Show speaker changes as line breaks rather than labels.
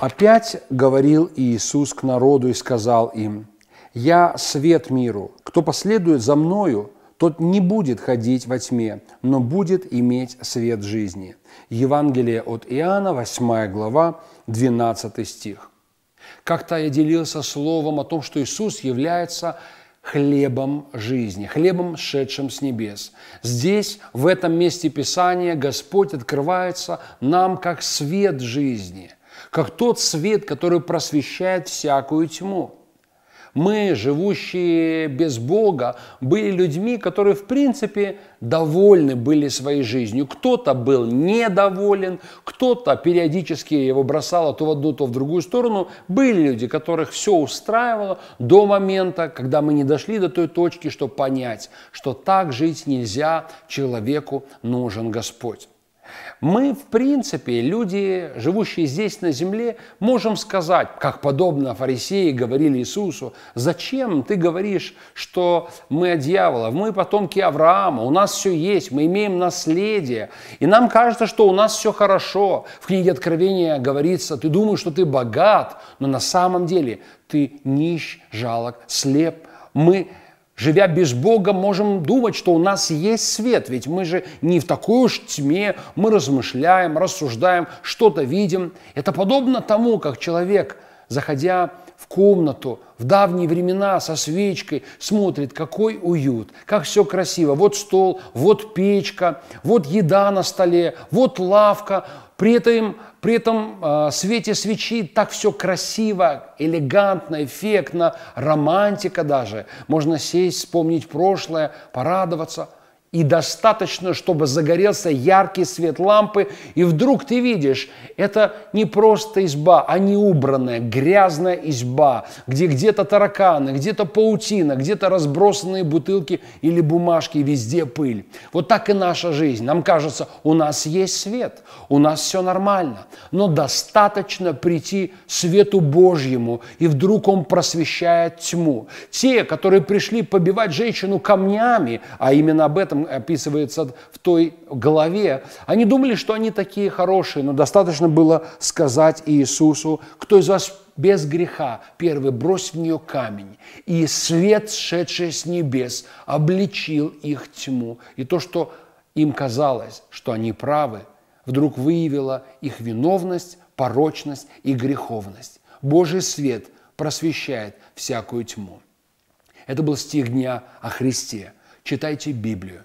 Опять говорил Иисус к народу и сказал им, «Я свет миру. Кто последует за Мною, тот не будет ходить во тьме, но будет иметь свет жизни». Евангелие от Иоанна, 8 глава, 12 стих. Как-то я делился словом о том, что Иисус является хлебом жизни, хлебом, шедшим с небес. Здесь, в этом месте Писания, Господь открывается нам как свет жизни – как тот свет, который просвещает всякую тьму. Мы, живущие без Бога, были людьми, которые, в принципе, довольны были своей жизнью. Кто-то был недоволен, кто-то периодически его бросало то в одну, то в другую сторону. Были люди, которых все устраивало до момента, когда мы не дошли до той точки, чтобы понять, что так жить нельзя, человеку нужен Господь. Мы, в принципе, люди, живущие здесь на земле, можем сказать, как подобно фарисеи говорили Иисусу, зачем ты говоришь, что мы от дьявола, мы потомки Авраама, у нас все есть, мы имеем наследие, и нам кажется, что у нас все хорошо. В книге Откровения говорится, ты думаешь, что ты богат, но на самом деле ты нищ, жалок, слеп. Мы Живя без Бога, можем думать, что у нас есть свет, ведь мы же не в такой уж тьме, мы размышляем, рассуждаем, что-то видим. Это подобно тому, как человек, заходя в комнату в давние времена со свечкой, смотрит, какой уют, как все красиво. Вот стол, вот печка, вот еда на столе, вот лавка, при этом, при этом э, свете свечи так все красиво, элегантно, эффектно, романтика даже. Можно сесть, вспомнить прошлое, порадоваться – и достаточно, чтобы загорелся яркий свет лампы, и вдруг ты видишь, это не просто изба, а не убранная, грязная изба, где где-то тараканы, где-то паутина, где-то разбросанные бутылки или бумажки, везде пыль. Вот так и наша жизнь. Нам кажется, у нас есть свет, у нас все нормально, но достаточно прийти свету Божьему, и вдруг он просвещает тьму. Те, которые пришли побивать женщину камнями, а именно об этом описывается в той главе, они думали, что они такие хорошие, но достаточно было сказать Иисусу, кто из вас без греха, первый брось в нее камень, и свет, шедший с небес, обличил их тьму. И то, что им казалось, что они правы, вдруг выявило их виновность, порочность и греховность. Божий свет просвещает всякую тьму. Это был стих дня о Христе. Читайте Библию